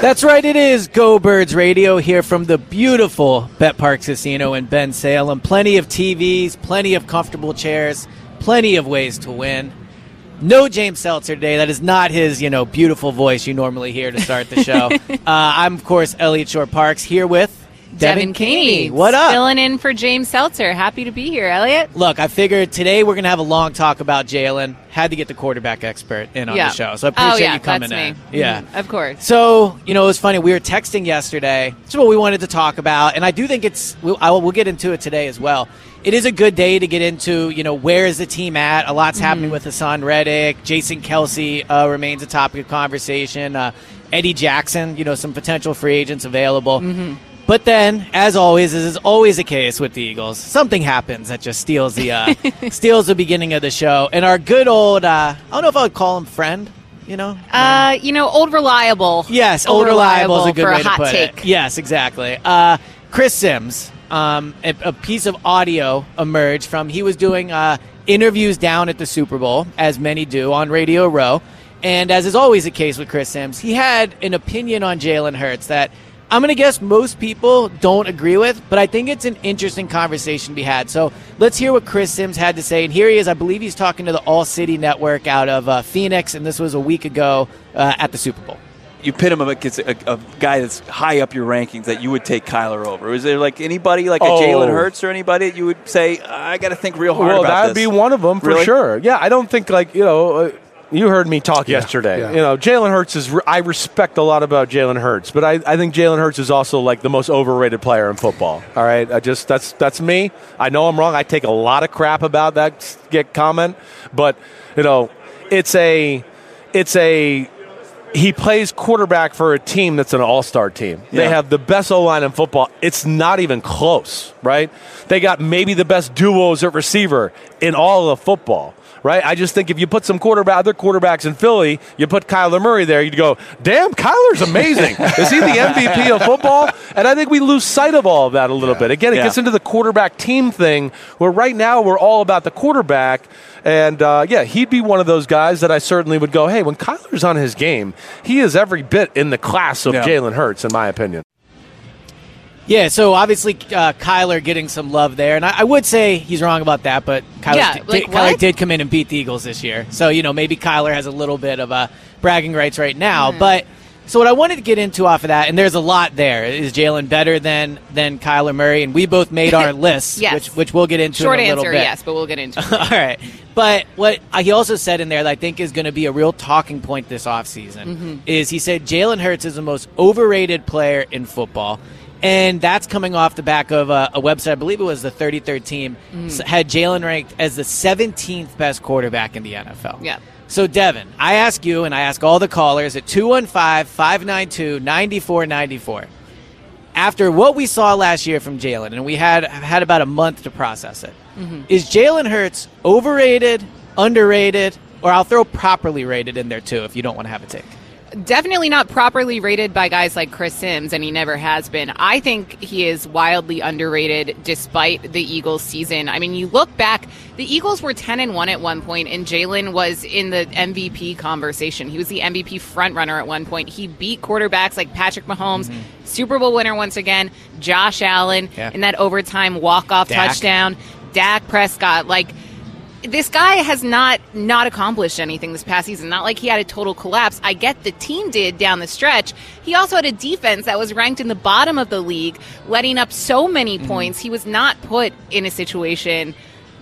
That's right, it is Go Birds Radio here from the beautiful Bet Parx Casino in Bensalem. Plenty of TVs, plenty of comfortable chairs, plenty of ways to win. No James Seltzer today. That is not his, you know, beautiful voice you normally hear to start the show. uh, I'm, of course, Eliot Shorr-Parks here with Devan Kaney. What up? Filling in for James Seltzer. Happy to be here, Eliot. Look, I figured today we're going to have a long talk about Jalen. Had to get the quarterback expert in on yeah. the show. So I appreciate oh, yeah, you coming in. Me. Yeah. Mm, of course. So, you know, it was funny. We were texting yesterday. This is what we wanted to talk about. And I do think it's, we'll, I will, we'll get into it today as well. It is a good day to get into, you know, where is the team at? A lot's Mm-hmm. happening with Haason Reddick. Jason Kelce uh, remains a topic of conversation. Uh, Eddie Jackson, you know, some potential free agents available. Mm-hmm. But then, as always, as is always the case with the Eagles, something happens that just steals the uh, steals the beginning of the show. And our good old, uh, I don't know if I would call him friend, you know, Uh, you know, old reliable. Yes, old reliable is a good way a to put take. it. Yes, exactly. Uh, Chris Simms, um, a, a piece of audio emerged from he was doing uh, interviews down at the Super Bowl, as many do on Radio Row, and as is always the case with Chris Simms, he had an opinion on Jalen Hurts that. I'm going to guess most people don't agree with, but I think it's an interesting conversation to be had. So let's hear what Chris Simms had to say. And here he is. I believe he's talking to the All City Network out of uh, Phoenix, and this was a week ago uh, at the Super Bowl you pit him against a, a, guy that's high up your rankings that you would take Kyler over? Is there like anybody like a Oh. Jalen Hurts or anybody that you would say I got to think real hard well, about that'd this? be one of them for Really? sure. Yeah, I don't think like you know. Uh, you heard me talk yesterday. yeah. You know, Jalen Hurts is. I respect a lot about Jalen Hurts, but I, I think Jalen Hurts is also like the most overrated player in football. All right, I just that's that's me. I know I'm wrong. I take a lot of crap about that get comment, but you know, it's a it's a he plays quarterback for a team that's an all-star team. They have the best O-line in football. It's not even close, right? They got maybe the best duos at receiver in all of football. Right, I just think if you put some quarterback, other quarterbacks in Philly, you put Kyler Murray there, you'd go, "Damn, Kyler's amazing! Is he the MVP of football?" And I think we lose sight of all of that a little bit. Again, it Yeah. gets into the quarterback team thing, where right now we're all about the quarterback. And uh, yeah, he'd be one of those guys that I certainly would go, hey, when Kyler's on his game, he is every bit in the class of Yeah. Jalen Hurts, in my opinion. Yeah, so obviously uh, Kyler getting some love there, and I, I would say he's wrong about that, but Kyler, Yeah, did, Kyler did come in and beat the Eagles this year, so you know maybe Kyler has a little bit of uh, bragging rights right now. Hmm. But so what I wanted to get into off of that, and there's a lot there. Is Jalen better than than Kyler Murray? And we both made our lists, Yes. which which we'll get into Short in a answer, bit. yes, but we'll get into it. All right. But what he also said in there that I think is going to be a real talking point this offseason Mm-hmm. is he said Jalen Hurts is the most overrated player in football. And that's coming off the back of a, a website, I believe it was the 33rd team, Mm. had Jalen ranked as the 17th best quarterback in the NFL. Yeah. So, Devan, I ask you and I ask all the callers at 215 592 9494 after what we saw last year from Jalen, and we had had about a month to process it, is Jalen Hurts overrated, underrated, or I'll throw properly rated in there too if you don't want to have a take. Definitely not properly rated by guys like Chris Simms, and he never has been. I think he is wildly underrated despite the Eagles season. I mean, you look back, the Eagles were 10 and 1 at one point, and Jalen was in the MVP conversation. He was the MVP frontrunner at one point. He beat quarterbacks like Patrick Mahomes, mm-hmm. Super Bowl winner once again, Josh Allen, Yeah. in that overtime walk off touchdown, Dak Prescott. Like, this guy has not not accomplished anything this past season. Not like he had a total collapse. I get the team did down the stretch. He also had a defense that was ranked in the bottom of the league, letting up so many mm-hmm. points. He was not put in a situation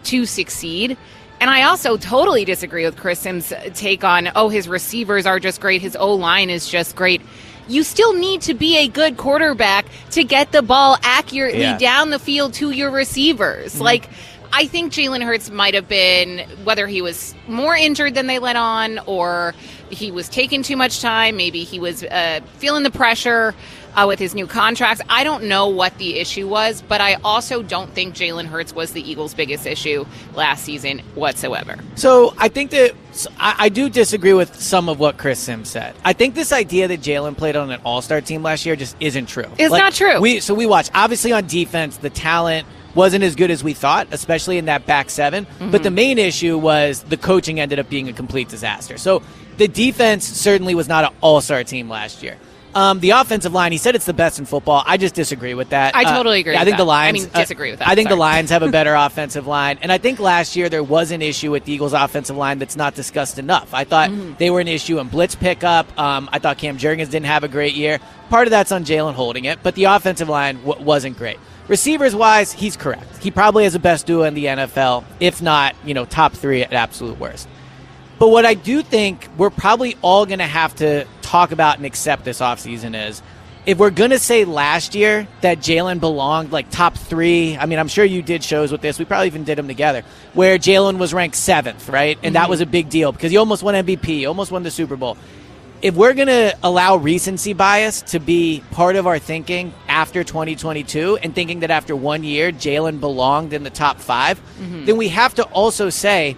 to succeed. And I also totally disagree with Chris Simms' take on, oh, his receivers are just great, his O line is just great. You still need to be a good quarterback to get the ball accurately Yeah. down the field to your receivers. Mm-hmm. Like, I think Jalen Hurts might have been, whether he was more injured than they let on, or he was taking too much time, maybe he was uh, feeling the pressure uh, with his new contracts. I don't know what the issue was, but I also don't think Jalen Hurts was the Eagles' biggest issue last season whatsoever. So I think that I, I do disagree with some of what Chris Simms said. I think this idea that Jalen played on an All Star team last year just isn't true. It's not true. We so we watch obviously on defense the talent wasn't as good as we thought, especially in that back 7 But the main issue was the coaching ended up being a complete disaster. So the defense certainly was not an All Star team last year. Um, the offensive line, he said it's the best in football. I just disagree with that. I Uh, totally agree yeah, I think the that. I Lions. mean, disagree with that, I think the. Lions have a better offensive line, and I think last year there was an issue with the Eagles' offensive line that's not discussed enough. I thought Mm-hmm. they were an issue in blitz pickup. Um, I thought Cam Jurgens didn't have a great year. Part of that's on Jalen holding it, but the offensive line w- wasn't great. Receivers wise, he's correct. He probably has the best duo in the NFL, if not, you know, top three at absolute worst. But what I do think we're probably all going to have to talk about and accept this offseason is if we're going to say last year that Jalen belonged like top three, I mean, I'm sure you did shows with this. We probably even did them together where Jalen was ranked seventh, right? And that mm-hmm. was a big deal because he almost won MVP, he almost won the Super Bowl. If we're going to allow recency bias to be part of our thinking after 2022 and thinking that after one year Jalen belonged in the top 5 mm-hmm. then we have to also say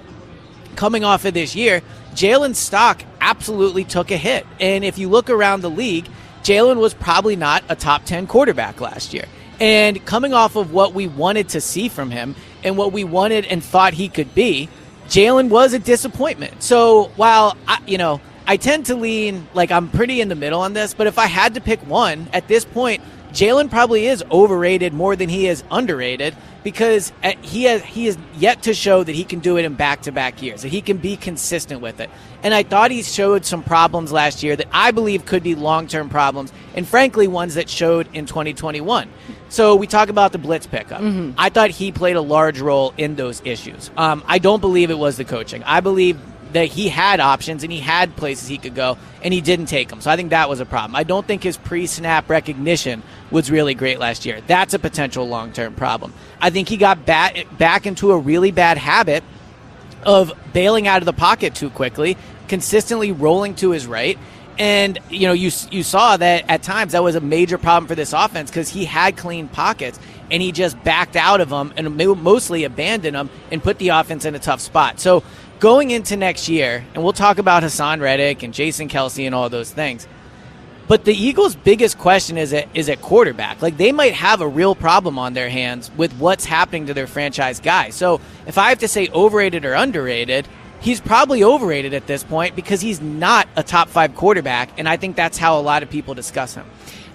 coming off of this year, Jalen's stock absolutely took a hit. And if you look around the league, Jalen was probably not a top 10 quarterback last year. And coming off of what we wanted to see from him and what we wanted and thought he could be, Jalen was a disappointment. So while, I, you know, I tend to lean like I'm pretty in the middle on this, but if I had to pick one at this point, Jalen probably is overrated more than he is underrated because uh, he has he is yet to show that he can do it in back to back years that he can be consistent with it. And I thought he showed some problems last year that I believe could be long term problems, and frankly ones that showed in 2021. So we talk about the blitz pickup. I thought he played a large role in those issues. Um, I don't believe it was the coaching. I believe that he had options and he had places he could go and he didn't take them. So I think that was a problem. I don't think his pre-snap recognition was really great last year. That's a potential long-term problem. I think he got back back into a really bad habit of bailing out of the pocket too quickly, consistently rolling to his right. And you know, you you saw that at times that was a major problem for this offense because he had clean pockets and he just backed out of them and mostly abandoned them and put the offense in a tough spot. So going into next year, and we'll talk about Haason Reddick and Jason Kelce and all those things. But the Eagles' biggest question is at, is at quarterback. Like they might have a real problem on their hands with what's happening to their franchise guy. So if I have to say overrated or underrated, he's probably overrated at this point because he's not a top five quarterback, and I think that's how a lot of people discuss him.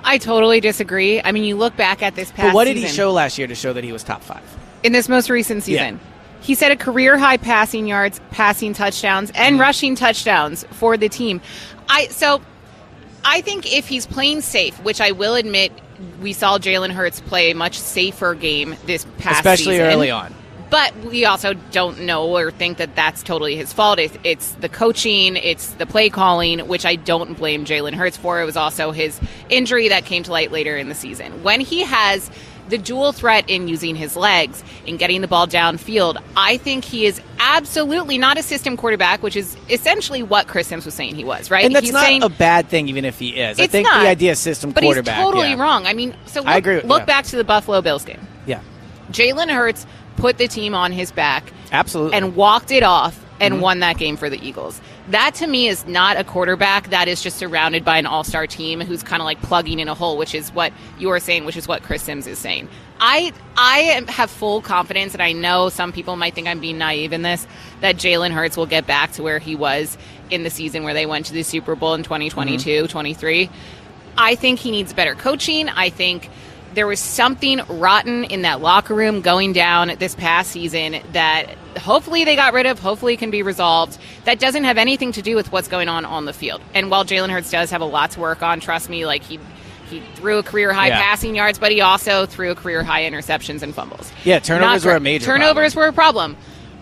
I totally disagree. I mean, you look back at this past But what did he show last year to show that he was top five? in this most recent season. He set a career high passing yards, passing touchdowns, and Mm-hmm. rushing touchdowns for the team. I so I think if he's playing safe, which I will admit, we saw Jalen Hurts play a much safer game this past Especially season. early on. But we also don't know or think that that's totally his fault. It's, it's the coaching, it's the play calling, which I don't blame Jalen Hurts for. It was also his injury that came to light later in the season. When he has the dual threat in using his legs, in getting the ball downfield. I think he is absolutely not a system quarterback, which is essentially what Chris Simms was saying he was, right? And that's he's not saying, a bad thing, even if he is. I think not, the idea of system but quarterback. he's totally yeah. wrong. I mean, so look, I agree with- look yeah. back to the Buffalo Bills game. Yeah, Jalen Hurts put the team on his back absolutely. and walked it off and Mm-hmm. won that game for the Eagles. That to me is not a quarterback that is just surrounded by an all star team who's kind of like plugging in a hole, which is what you are saying, which is what Chris Simms is saying. I I have full confidence, and I know some people might think I'm being naive in this, that Jalen Hurts will get back to where he was in the season where they went to the Super Bowl in 2022 mm-hmm. 23. I think he needs better coaching. I think there was something rotten in that locker room going down this past season that hopefully they got rid of, hopefully can be resolved. That doesn't have anything to do with what's going on on the field. And while Jalen Hurts does have a lot to work on, trust me, like he he threw a career high Yeah. passing yards, but he also threw a career high interceptions and fumbles. Yeah, turnovers Not were a major Turnovers were a problem.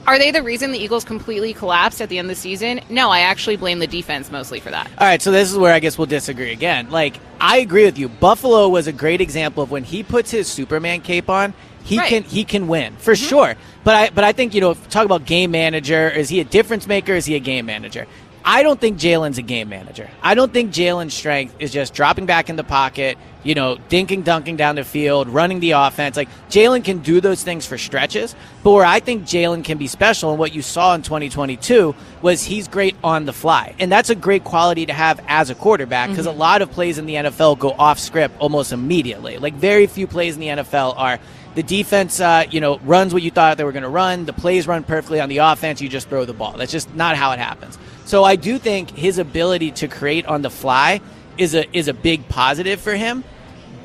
Are they the reason the Eagles completely collapsed at the end of the season? No, I actually blame the defense mostly for that. All right, so this is where I guess we'll disagree again. Like, I agree with you. Buffalo was a great example of when he puts his Superman cape on, he Right. can he can win for mm-hmm. sure. But I but I think you know talk about game manager. Is he a difference maker? Is he a game manager? I don't think Jalen's a game manager. I don't think Jalen's strength is just dropping back in the pocket, you know, dinking, dunking down the field, running the offense. Like Jalen can do those things for stretches, but where I think Jalen can be special and what you saw in 2022 was he's great on the fly, and that's a great quality to have as a quarterback because a mm-hmm. lot of plays in the NFL go off script almost immediately. Like very few plays in the NFL are the defense, uh, you know, runs what you thought they were going to run. The plays run perfectly on the offense. You just throw the ball. That's just not how it happens. So I do think his ability to create on the fly is a is a big positive for him.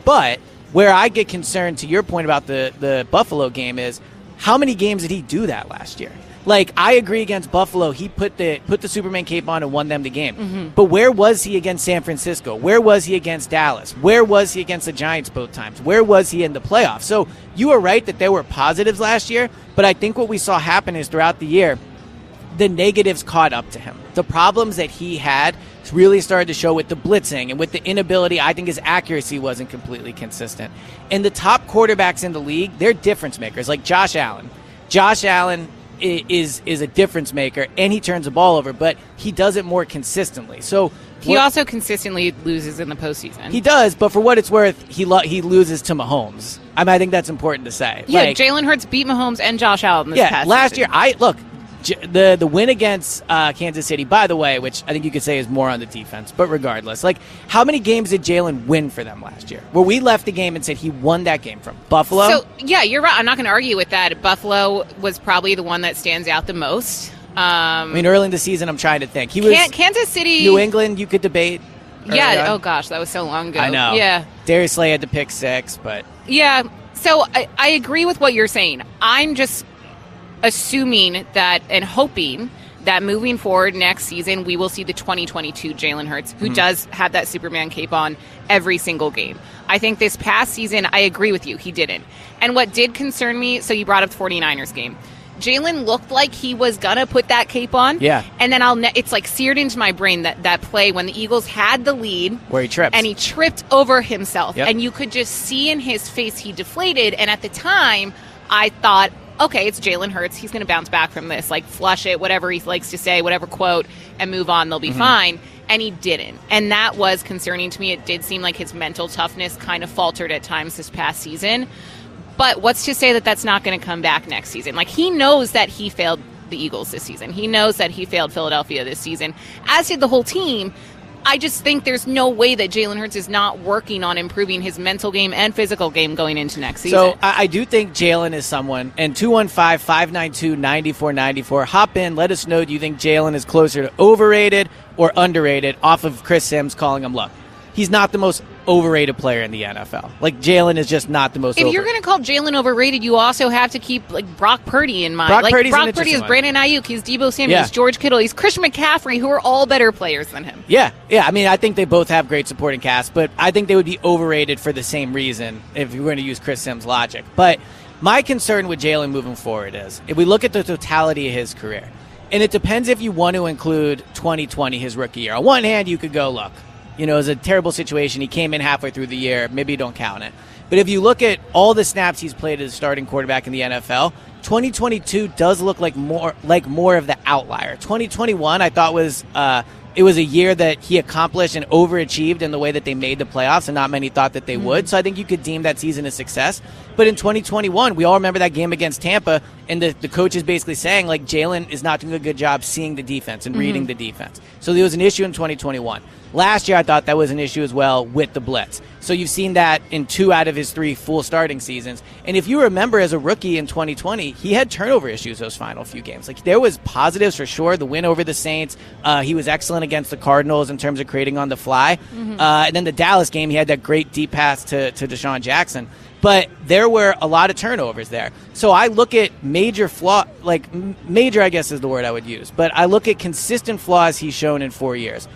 But where I get concerned to your point about the the Buffalo game is how many games did he do that last year? Like I agree against Buffalo, he put the put the Superman cape on and won them the game. Mm-hmm. But where was he against San Francisco? Where was he against Dallas? Where was he against the Giants both times? Where was he in the playoffs? So you are right that there were positives last year, but I think what we saw happen is throughout the year, the negatives caught up to him. The problems that he had really started to show with the blitzing and with the inability. I think his accuracy wasn't completely consistent. And the top quarterbacks in the league, they're difference makers, like Josh Allen. Josh Allen is is a difference maker, and he turns the ball over, but he does it more consistently. So He also consistently loses in the postseason. he does, but for what it's worth, he lo- he loses to Mahomes. I mean, I think that's important to say. yeah, Like- Jalen Hurts beat Mahomes and Josh Allen this yeah, last season. year I look the the win against uh, Kansas City. By the way, which I think you could say is more on the defense, but regardless, like how many games did Jalen win for them last year? Where we left the game and said he won that game from Buffalo. So yeah, you're right. I'm not going to argue with that. Buffalo was probably the one that stands out the most. Um, I mean, early in the season, I'm trying to think. He was Kansas City, New England. You could debate. Yeah. on. Oh gosh, that was so long ago. I know. Yeah. Darius Slay had to pick six, but Yeah. So I, I agree with what you're saying. I'm just assuming that and hoping that moving forward next season, we will see the 2022 Jalen Hurts, who mm-hmm. does have that Superman cape on every single game. I think this past season, I agree with you, he didn't. And what did concern me, so you brought up the 49ers game. Jalen looked like he was gonna put that cape on. Yeah. And then I'll, ne- it's like seared into my brain that that play when the Eagles had the lead, Where he trips. and he tripped over himself, Yep. and you could just see in his face he deflated. And at the time, I thought, okay, it's Jalen Hurts. He's going to bounce back from this, like flush it, whatever he likes to say, whatever quote, and move on. They'll be Mm-hmm. fine. And he didn't. And that was concerning to me. It did seem like his mental toughness kind of faltered at times this past season. But what's to say that that's not going to come back next season? Like, he knows that he failed the Eagles this season. He knows that he failed Philadelphia this season, as did the whole team. I just think there's no way that Jalen Hurts is not working on improving his mental game and physical game going into next season. So I, I do think Jalen is someone. And 215 592 9494. Hop in. Let us know. Do you think Jalen is closer to overrated or underrated off of Chris Simms calling him look? He's not the most overrated player in the NFL. Like, Jalen is just not the most if over- you're going to call Jalen overrated, you also have to keep like Brock Purdy in mind. Brock like Brock Purdy is one. Brandon Aiyuk, he's Deebo Samuel, Yeah. he's George Kittle, he's Christian McCaffrey, who are all better players than him. Yeah, yeah. I mean, I think they both have great supporting cast, but I think they would be overrated for the same reason if you were going to use Chris Simms' logic. But my concern with Jalen moving forward is if we look at the totality of his career, and it depends if you want to include 2020, his rookie year. On one hand, you could go, look, you know, it was a terrible situation. He came in halfway through the year. Maybe you don't count it. But if you look at all the snaps he's played as a starting quarterback in the NFL, 2022 does look like more like more of the outlier. 2021, I thought was uh, it was a year that he accomplished and overachieved in the way that they made the playoffs, and not many thought that they mm-hmm. would. So I think you could deem that season a success. But in 2021, we all remember that game against Tampa, and the, the coach is basically saying, like, Jalen is not doing a good job seeing the defense and mm-hmm. reading the defense. So there was an issue in 2021. Last year, I thought that was an issue as well with the blitz. So you've seen that in two out of his three full starting seasons. And if you remember, as a rookie in 2020, he had turnover issues those final few games. Like there was positives for sure. The win over the Saints, uh, he was excellent against the Cardinals in terms of creating on the fly. Mm-hmm. Uh, and then the Dallas game, he had that great deep pass to to DeSean Jackson but there were a lot of turnovers there. So I look at major flaw, like major, I guess is the word I would use, but I look at consistent flaws he's shown in four years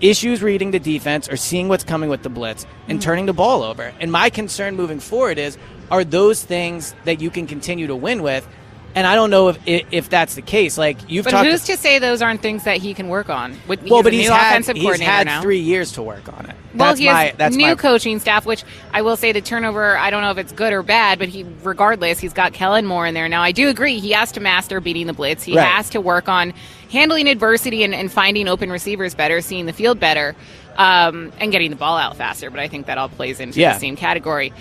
issues reading the defense or seeing what's coming with the blitz and mm-hmm. turning the ball over. And my concern moving forward is are those things that you can continue to win with? And I don't know if if that's the case. Like you've but talked. who's to say those aren't things that he can work on? With, well, but he's had, he's had now. three years to work on it. Well, that's he has my, that's new my, coaching staff, which I will say the turnover. I don't know if it's good or bad, but he, regardless, he's got Kellen Moore in there now. I do agree he has to master beating the blitz. He right. has to work on handling adversity and, and finding open receivers better, seeing the field better um, and getting the ball out faster. But I think that all plays into yeah. the same category.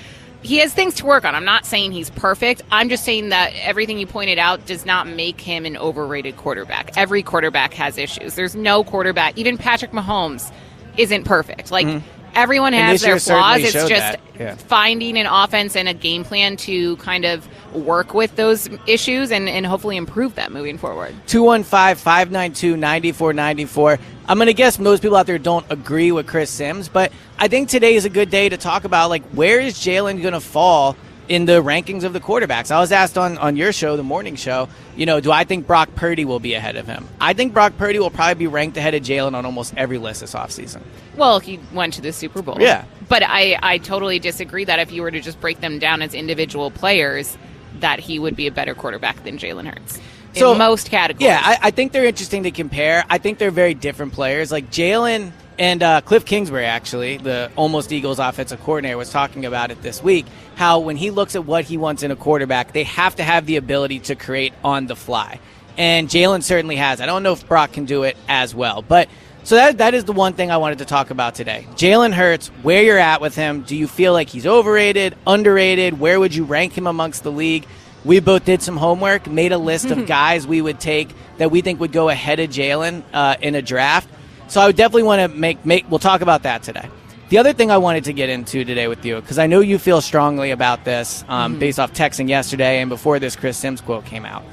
He has things to work on. I'm not saying he's perfect. I'm just saying that everything you pointed out does not make him an overrated quarterback. Every quarterback has issues. There's no quarterback, even Patrick Mahomes, isn't perfect. Like. Mm-hmm everyone has their flaws. It's just yeah. finding an offense and a game plan to kind of work with those issues and, and hopefully improve them moving forward. 215 592 9494. I'm going to guess most people out there don't agree with Chris Simms, but I think today is a good day to talk about like where is Jalen going to fall in the rankings of the quarterbacks. I was asked on, on your show, the morning show, you know, do I think Brock Purdy will be ahead of him? I think Brock Purdy will probably be ranked ahead of Jalen on almost every list this offseason. Well, he went to the Super Bowl. Yeah. But I, I totally disagree that if you were to just break them down as individual players, that he would be a better quarterback than Jalen Hurts. So, in most categories. Yeah, I, I think they're interesting to compare. I think they're very different players. Like Jalen and uh, Cliff Kingsbury, actually, the almost Eagles offensive coordinator, was talking about it this week. How when he looks at what he wants in a quarterback, they have to have the ability to create on the fly. And Jalen certainly has. I don't know if Brock can do it as well. But so that, that is the one thing I wanted to talk about today. Jalen Hurts, where you're at with him. Do you feel like he's overrated, underrated? Where would you rank him amongst the league? We both did some homework, made a list of guys we would take that we think would go ahead of Jalen uh, in a draft. So I would definitely want to make make. We'll talk about that today. The other thing I wanted to get into today with you, because I know you feel strongly about this, um, mm-hmm. based off texting yesterday and before this Chris Simms quote came out,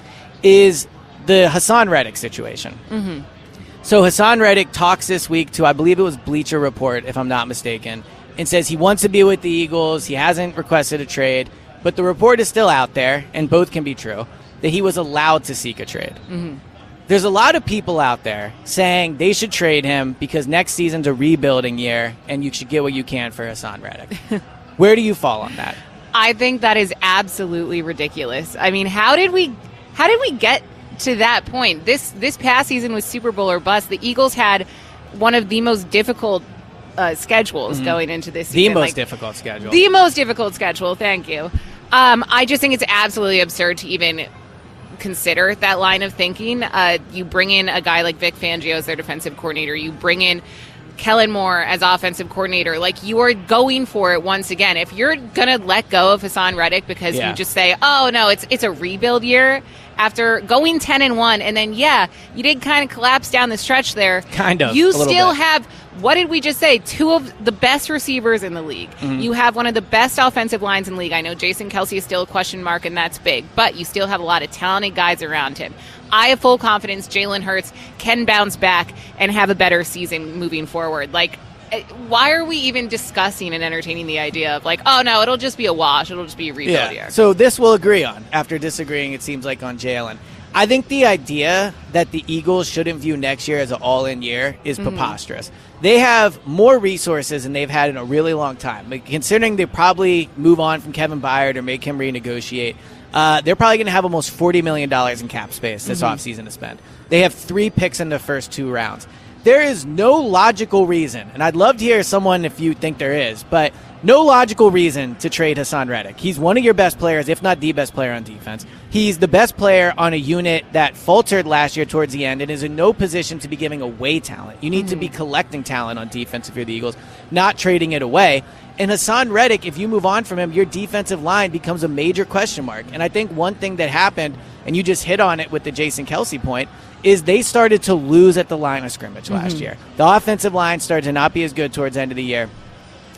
is the Haason Reddick situation. Mm-hmm. So Haason Reddick talks this week to, I believe it was Bleacher Report, if I'm not mistaken, and says he wants to be with the Eagles. He hasn't requested a trade, but the report is still out there, and both can be true, that he was allowed to seek a trade. Mm-hmm there's a lot of people out there saying they should trade him because next season's a rebuilding year and you should get what you can for Haason Reddick. Where do you fall on that? I think that is absolutely ridiculous. I mean, how did we how did we get to that point? This this past season was Super Bowl or bust. The Eagles had one of the most difficult uh, schedules mm-hmm. going into this season. The most like, difficult schedule. The most difficult schedule. Thank you. Um, I just think it's absolutely absurd to even consider that line of thinking. Uh, you bring in a guy like Vic Fangio as their defensive coordinator. You bring in Kellen Moore as offensive coordinator. Like you are going for it once again. If you're gonna let go of Haason Reddick because yeah. you just say, "Oh no, it's it's a rebuild year," after going ten and one, and then yeah, you did kind of collapse down the stretch there. Kind of. You still have what did we just say? Two of the best receivers in the league. Mm-hmm. You have one of the best offensive lines in the league. I know Jason Kelce is still a question mark, and that's big, but you still have a lot of talented guys around him. I have full confidence Jalen Hurts can bounce back and have a better season moving forward. Like, eh, why are we even discussing and entertaining the idea of like, oh no, it'll just be a wash, it'll just be a rebuild yeah. year? So this we'll agree on after disagreeing. It seems like on Jalen. I think the idea that the Eagles shouldn't view next year as an all-in year is mm-hmm. preposterous. They have more resources than they've had in a really long time. Like, considering they probably move on from Kevin Byard or make him renegotiate, uh, they're probably going to have almost $40 million in cap space this mm-hmm. offseason to spend. They have three picks in the first two rounds. There is no logical reason, and I'd love to hear someone if you think there is, but no logical reason to trade Haason Reddick. He's one of your best players, if not the best player on defense. He's the best player on a unit that faltered last year towards the end and is in no position to be giving away talent. You need mm-hmm. to be collecting talent on defense if you're the Eagles, not trading it away. And Haason Reddick, if you move on from him, your defensive line becomes a major question mark. And I think one thing that happened, and you just hit on it with the Jason Kelce point, is they started to lose at the line of scrimmage mm-hmm. last year. The offensive line started to not be as good towards the end of the year.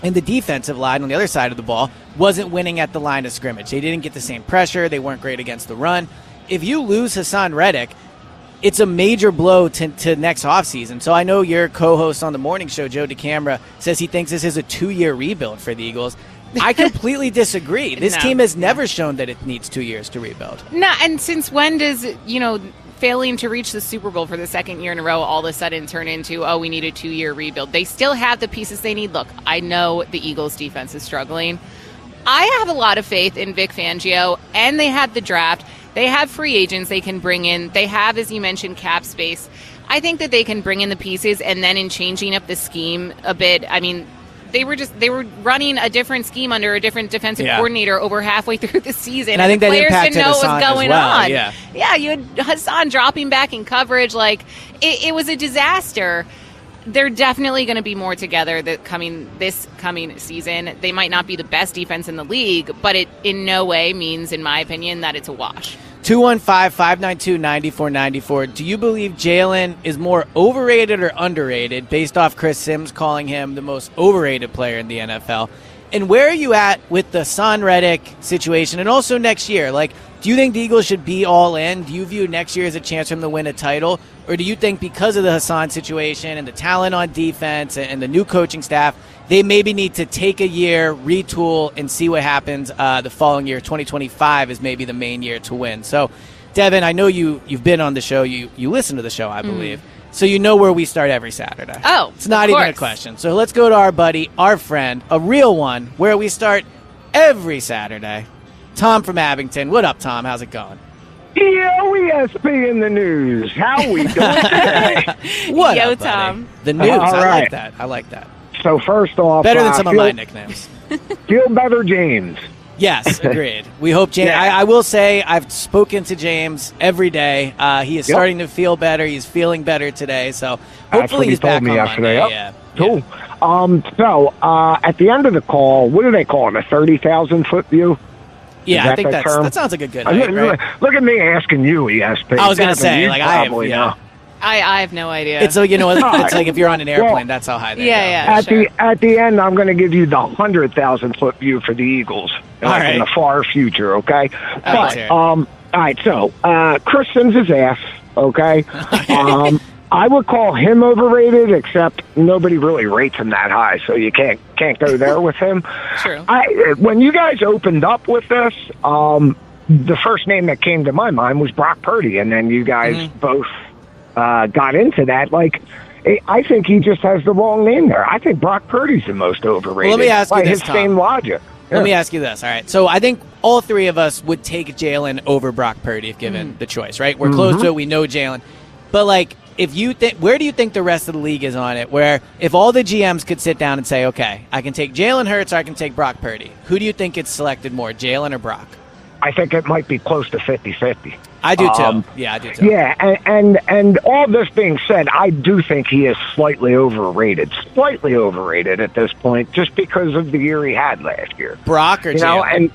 And the defensive line on the other side of the ball wasn't winning at the line of scrimmage. They didn't get the same pressure. They weren't great against the run. If you lose Haason Reddick, it's a major blow to, to next offseason. So I know your co-host on the morning show, Joe DeCamara, says he thinks this is a two-year rebuild for the Eagles. I completely disagree. This no. team has never shown that it needs two years to rebuild. No, and since when does you know failing to reach the Super Bowl for the second year in a row all of a sudden turn into oh we need a two year rebuild? They still have the pieces they need. Look, I know the Eagles defense is struggling. I have a lot of faith in Vic Fangio, and they have the draft. They have free agents they can bring in. They have, as you mentioned, cap space. I think that they can bring in the pieces, and then in changing up the scheme a bit, I mean, they were just they were running a different scheme under a different defensive yeah. coordinator over halfway through the season. And, and I think the players didn't know Haason what was going well. on. Yeah. yeah, you had Haason dropping back in coverage. Like it, it was a disaster. They're definitely going to be more together that coming this coming season. They might not be the best defense in the league, but it in no way means, in my opinion, that it's a wash. 215 592 9494. Do you believe Jalen is more overrated or underrated based off Chris Simms calling him the most overrated player in the NFL? And where are you at with the Son Reddick situation and also next year? Like, do you think the Eagles should be all in? Do you view next year as a chance for them to win a title? Or do you think because of the Haason situation and the talent on defense and the new coaching staff, they maybe need to take a year, retool, and see what happens uh, the following year? 2025 is maybe the main year to win. So, Devan, I know you, you've been on the show. You, you listen to the show, I mm. believe. Mm. So you know where we start every Saturday. Oh, it's not even a question. So let's go to our buddy, our friend, a real one, where we start every Saturday. Tom from Abington. What up, Tom? How's it going? EOESP in the news. How we doing today? what Yo, up, Tom. The news. All I right. like that. I like that. So first off, better than uh, some feel, of my nicknames. feel better, James. Yes, agreed. We hope James. Yeah. I, I, will say I've spoken to James every day. Uh, he is yep. starting to feel better. He's feeling better today. So hopefully he's back me on yesterday. Monday. Yep. Yeah. Cool. Yeah. Um, so uh, at the end of the call, what do they call it? A thirty thousand foot view. Yeah, I think that's, that sounds like a good height, look, right? look at me asking you, ESP. I was going to say, like, I have, yeah. know. I, I have no idea. It's so you know, it's, it's like if you're on an airplane, well, that's how high they yeah, go. Yeah, At sure. the at the end, I'm going to give you the hundred thousand foot view for the Eagles, like right. in the far future. Okay, but um, all right. So uh, Chris Simms is ass. Okay, um, I would call him overrated, except nobody really rates him that high, so you can't can't go there with him. True. I when you guys opened up with this, um, the first name that came to my mind was Brock Purdy, and then you guys Mm-hmm. both uh, got into that. Like, I think he just has the wrong name there. I think Brock Purdy's the most overrated. Well, let me ask you this, his Tom. same logic. Let me ask you this. All right. So I think all three of us would take Jalen over Brock Purdy if given Mm. the choice, right? We're close Mm-hmm. to it. We know Jalen. But, like, if you think, where do you think the rest of the league is on it? Where if all the GMs could sit down and say, okay, I can take Jalen Hurts or I can take Brock Purdy, who do you think gets selected more, Jalen or Brock? I think it might be close to 50-50. I do too. Um, yeah, I do too. Yeah, and, and and all this being said, I do think he is slightly overrated, slightly overrated at this point, just because of the year he had last year. Brock or You know, Jalen? and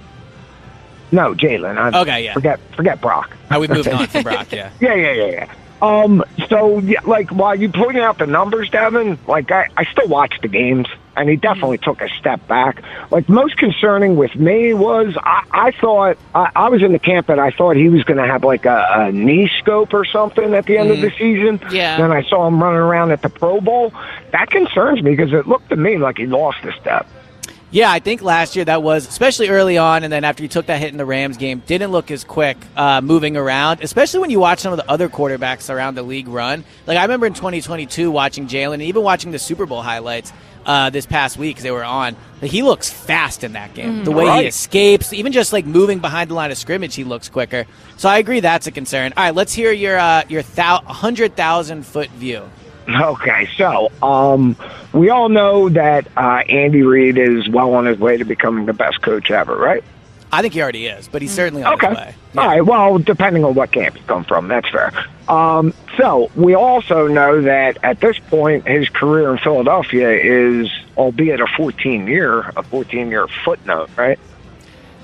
no, Jalen. Okay, yeah. Forget forget Brock. Are we moving on from Brock? Yeah. Yeah, yeah, yeah, yeah. Um, so yeah, like while you pointing out the numbers, Devan, like I, I still watch the games, and he definitely took a step back. Like most concerning with me was I, I thought I, I was in the camp that I thought he was going to have like a, a knee scope or something at the end of the season. Yeah. Then I saw him running around at the Pro Bowl. That concerns me because it looked to me like he lost a step. Yeah, I think last year that was, especially early on, and then after he took that hit in the Rams game, didn't look as quick uh, moving around, especially when you watch some of the other quarterbacks around the league run. Like, I remember in 2022 watching Jalen, and even watching the Super Bowl highlights uh, this past week because they were on. Like, he looks fast in that game. The way he escapes, even just like moving behind the line of scrimmage, he looks quicker. So I agree that's a concern. All right, let's hear your, uh, your thou- 100,000 foot view. Okay, so um, we all know that uh, Andy Reid is well on his way to becoming the best coach ever, right? I think he already is, but he's certainly on Okay. his way. All right. Well, depending on what camp you come from, that's fair. Um, so we also know that at this point, his career in Philadelphia is, albeit a 14 year, a 14 year footnote, right?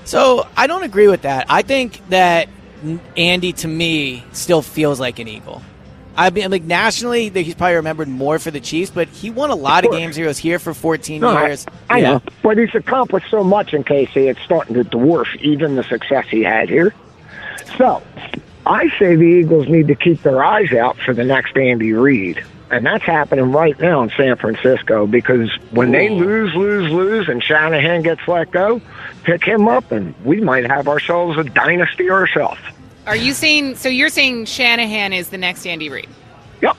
So I don't agree with that. I think that Andy, to me, still feels like an Eagle. I mean, like nationally, he's probably remembered more for the Chiefs, but he won a lot of course. games. He was here for 14 No, years. I, Yeah. know, but he's accomplished so much in KC, it's starting to dwarf even the success he had here. So, I say the Eagles need to keep their eyes out for the next Andy Reid. And that's happening right now in San Francisco because when they lose, lose, lose, and Shanahan gets let go, pick him up, and we might have ourselves a dynasty ourselves. Are you saying so? You're saying Shanahan is the next Andy Reid? Yep.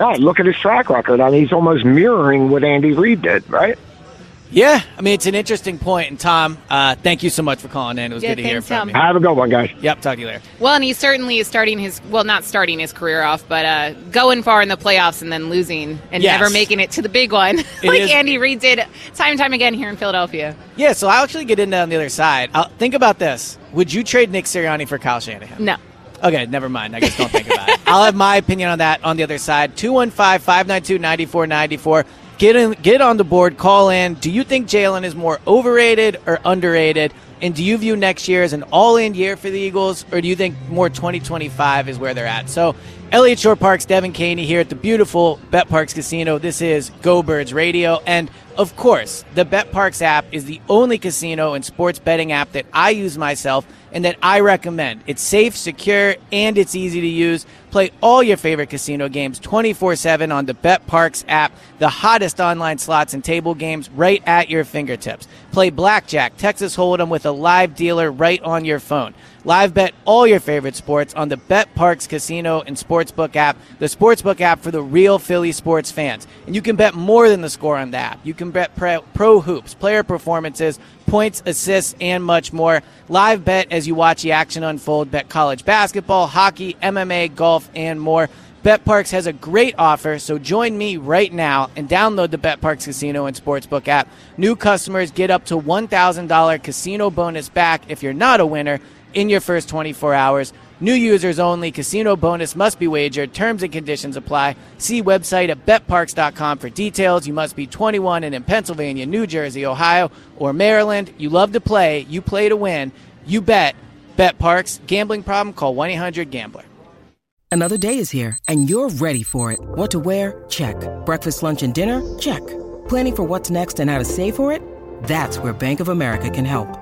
Oh, look at his track record. I mean, he's almost mirroring what Andy Reid did, right? Yeah, I mean, it's an interesting point. And Tom, uh, thank you so much for calling in. It was Yeah, good to hear from Tom. you. Have a good one, guys. Yep, talk to you later. Well, and he certainly is starting his well, not starting his career off, but uh, going far in the playoffs and then losing and Yes. never making it to the big one, like is- Andy Reid did time and time again here in Philadelphia. Yeah, so I'll actually get into on the other side. I'll, think about this. Would you trade Nick Sirianni for Kyle Shanahan? No. Okay, never mind. I guess don't think about it. I'll have my opinion on that on the other side. 215 592 9494. Get in, get on the board. Call in. Do you think Jalen is more overrated or underrated? And do you view next year as an all-in year for the Eagles, or do you think more 2025 is where they're at? So, Elliott Shore Parks, Devan Kaney here at the beautiful Bet Parx Casino. This is Go Birds Radio, and of course, the Bet Parx app is the only casino and sports betting app that I use myself and that I recommend. It's safe, secure, and it's easy to use. Play all your favorite casino games 24 7 on the Bet Parx app, the hottest online slots and table games right at your fingertips. Play Blackjack, Texas Hold'em with a live dealer right on your phone. Live bet all your favorite sports on the Bet Parx Casino and Sportsbook app, the Sportsbook app for the real Philly sports fans. And you can bet more than the score on the app. You can bet pro, hoops, player performances, points, assists, and much more. Live bet as you watch the action unfold. Bet college basketball, hockey, MMA, golf, and more. BetParx has a great offer, so join me right now and download the BetParx Casino and Sportsbook app. New customers get up to $1,000 casino bonus back if you're not a winner in your first 24 hours. New users only. Casino bonus must be wagered. Terms and conditions apply. See website at betparx.com for details. You must be 21 and in Pennsylvania, New Jersey, Ohio, or Maryland. You love to play. You play to win. You bet. BetParx. Gambling problem? Call 1-800-GAMBLER. Another day is here, and you're ready for it. What to wear? Check. Breakfast, lunch, and dinner? Check. Planning for what's next and how to save for it? That's where Bank of America can help.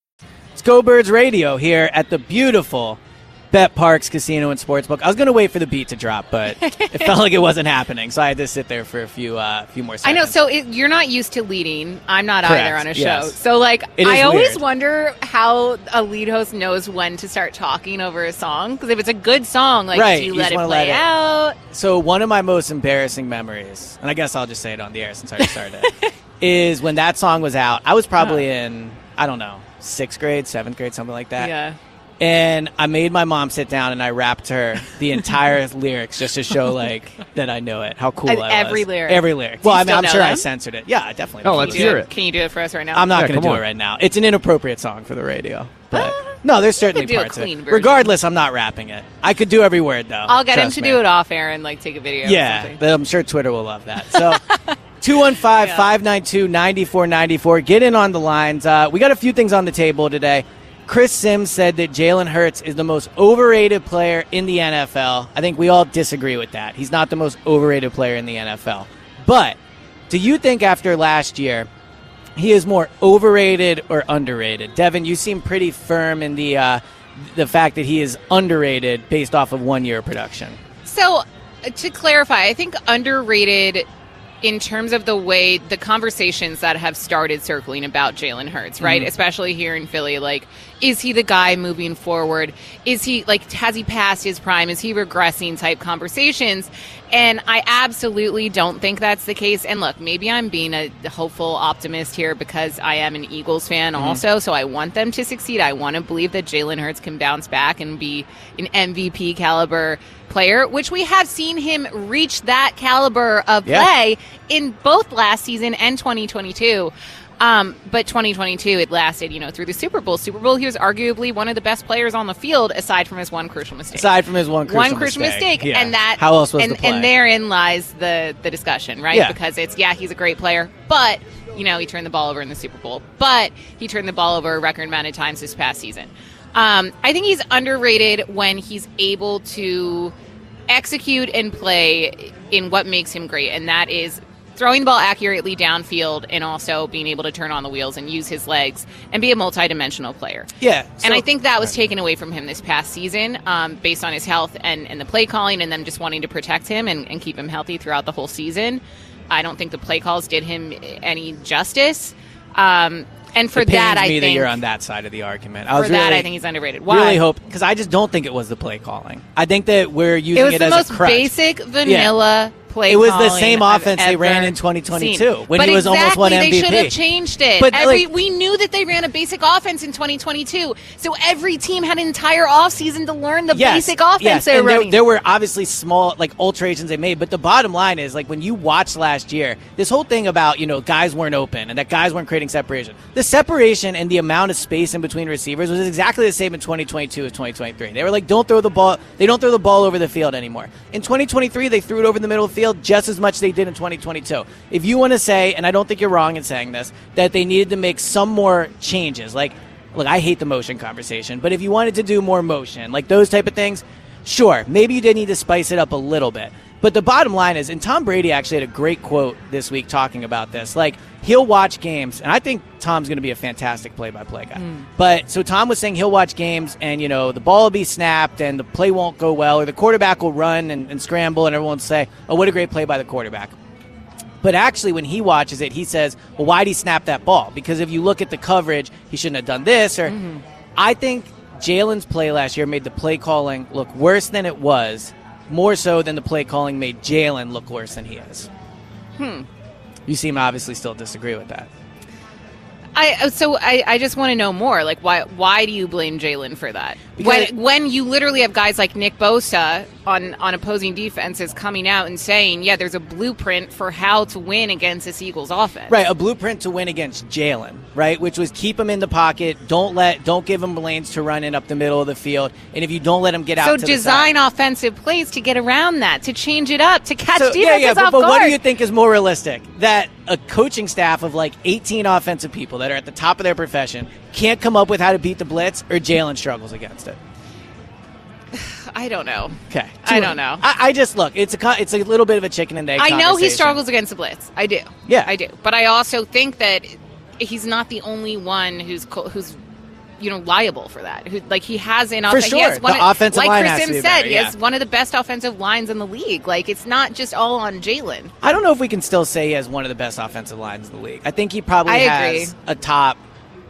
It's Go Birds Radio here at the beautiful Bet Parx Casino and Sportsbook. I was going to wait for the beat to drop, but it felt like it wasn't happening, so I had to sit there for a few uh, few more seconds. I know. So it, you're not used to leading. I'm not Correct, either on a show. yes. So like, I always weird. wonder how a lead host knows when to start talking over a song. Because if it's a good song, like, Right, do you, you let it play let it- out? So one of my most embarrassing memories, and I guess I'll just say it on the air since I started, is when that song was out. I was probably in I don't know sixth grade, seventh grade, something like that. Yeah. And I made my mom sit down and I rapped her the entire lyrics just to show like that I know it. How cool And I was. every lyric? Every lyric. Do you Well, I mean, still I'm know sure I them? censored it. Yeah, I definitely. Oh, let's them. Do hear it. it. Can you do it for us right now? I'm not Yeah, going to come do on. it right now. It's an inappropriate song for the radio. Ah. But no, there's certainly do a parts of clean it. version. Regardless, I'm not rapping it. I could do every word though. I'll get him Trust to me. do it off air and like take a video. or Yeah, something. but I'm sure Twitter will love that. So 215 592 9494. Get in on the lines. Uh, we got a few things on the table today. Chris Simms said that Jalen Hurts is the most overrated player in the NFL. I think we all disagree with that. He's not the most overrated player in the NFL. But do you think after last year, he is more overrated or underrated? Devan, you seem pretty firm in the uh, the fact that he is underrated based off of one year of production. So, to clarify, I think underrated in terms of the way the conversations that have started circling about Jalen Hurts, right? Mhm. Especially here in Philly, like, is he the guy moving forward? Is he like has he passed his prime? Is he regressing? Type conversations, and I absolutely don't think that's the case. And look, maybe I'm being a hopeful optimist here because I am an Eagles fan Mhm. also, so I want them to succeed. I want to believe that Jalen Hurts can bounce back and be an MVP caliber player, which we have seen him reach that caliber of Yeah. play in both last season and 2022. Um, but 2022, it lasted, you know, through the Super Bowl. Super Bowl, he was arguably one of the best players on the field, aside from his one crucial mistake. Aside from his one crucial one crucial mistake, mistake, yeah. and that How else was and, the play? and therein lies the the discussion, right? Yeah. Because it's yeah, he's a great player, but you know, he turned the ball over in the Super Bowl, but he turned the ball over a record amount of times this past season. Um, I think he's underrated when he's able to execute and play in what makes him great, and that is throwing the ball accurately downfield and also being able to turn on the wheels and use his legs and be a multidimensional player. Yeah. and I think that was taken away from him this past season um, based on his health and, and the play calling and them just wanting to protect him and, and keep him healthy throughout the whole season. I don't think the play calls did him any justice. Um, and for it that, I me think that you're on that side of the argument. I for that, really, I think he's underrated. Why? Really hope because I just don't think it was the play calling. I think that we're using it was it the as most a crutch. basic vanilla play. It was the same offense they ran in 2022 seen. when but he was almost exactly, won They should have changed it. But, every, like- we knew that they ran a basic offense in 2022, so every team had an entire offseason to learn the Yes, basic offense yes. they were there, there were obviously small like alterations they made, but the bottom line is like when you watch last year, this whole thing about you know guys weren't open and that guys weren't creating separation. The separation and the amount of space in between receivers was exactly the same in 2022 as 2023. They were like, don't throw the ball. They don't throw the ball over the field anymore. In 2023, they threw it over the middle of the field just as much as they did in 2022. If you want to say, and I don't think you're wrong in saying this, that they needed to make some more changes, like look, I hate the motion conversation, but if you wanted to do more motion, like those type of things, sure, maybe you did need to spice it up a little bit. But the bottom line is, and Tom Brady actually had a great quote this week talking about this. Like, he'll watch games, and I think Tom's going to be a fantastic play by play guy. Hmm. But so Tom was saying he'll watch games, and, you know, the ball will be snapped, and the play won't go well, or the quarterback will run and, and scramble, and everyone will say, oh, what a great play by the quarterback. But actually, when he watches it, he says, "Well, why did he snap that ball? Because if you look at the coverage, he shouldn't have done this." Or, mm-hmm. I think Jalen's play last year made the play calling look worse than it was, more so than the play calling made Jalen look worse than he is. Hmm. You seem to obviously still disagree with that. I uh, so I, I just want to know more. Like why why do you blame Jalen for that? Because- when when you literally have guys like Nick Bosa on on opposing defenses coming out and saying, yeah, there's a blueprint for how to win against this Eagles offense. Right, a blueprint to win against Jalen, right? Which was keep him in the pocket, don't let, don't give him lanes to run in up the middle of the field, and if you don't let him get out, So to the side- design offensive plays to get around that, to change it up, to catch So, defenses yeah, yeah, but, off but guard. what do you think is more realistic? That a coaching staff of like 18 offensive people that are at the top of their profession can't come up with how to beat the blitz, or Jalen struggles against it? I don't know. Okay, I don't know. I, I just look. It's a it's a little bit of a chicken and egg. I know he struggles against the blitz. I do. Yeah. I do. But I also think that he's not the only one who's who's you know liable for that. Who like he has an For off- he has sure. one The of- offensive like line Chris to be said, better, he has one of the best offensive lines in the league. Like it's not just all on Jalen. I don't know if we can still say he has one of the best offensive lines in the league. I think he probably I has agree. a top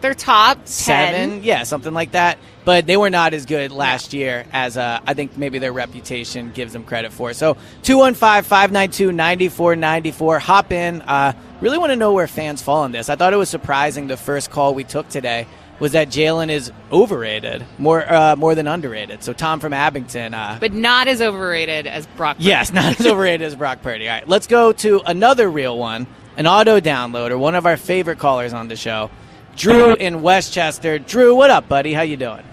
They're top 10. seven, yeah, something like that. But they were not as good last year as uh, I think maybe their reputation gives them credit for. So 215-592-9494. Hop in. Uh, really want to know where fans fall on this. I thought it was surprising the first call we took today was that Jalen is overrated more uh, more than underrated. So Tom from Abington, uh, but not as overrated as Brock. Purdy. yes, not as overrated as Brock Purdy. All right, let's go to another real one, an auto downloader, one of our favorite callers on the show, Drew in Westchester. Drew, what up, buddy? How you doing?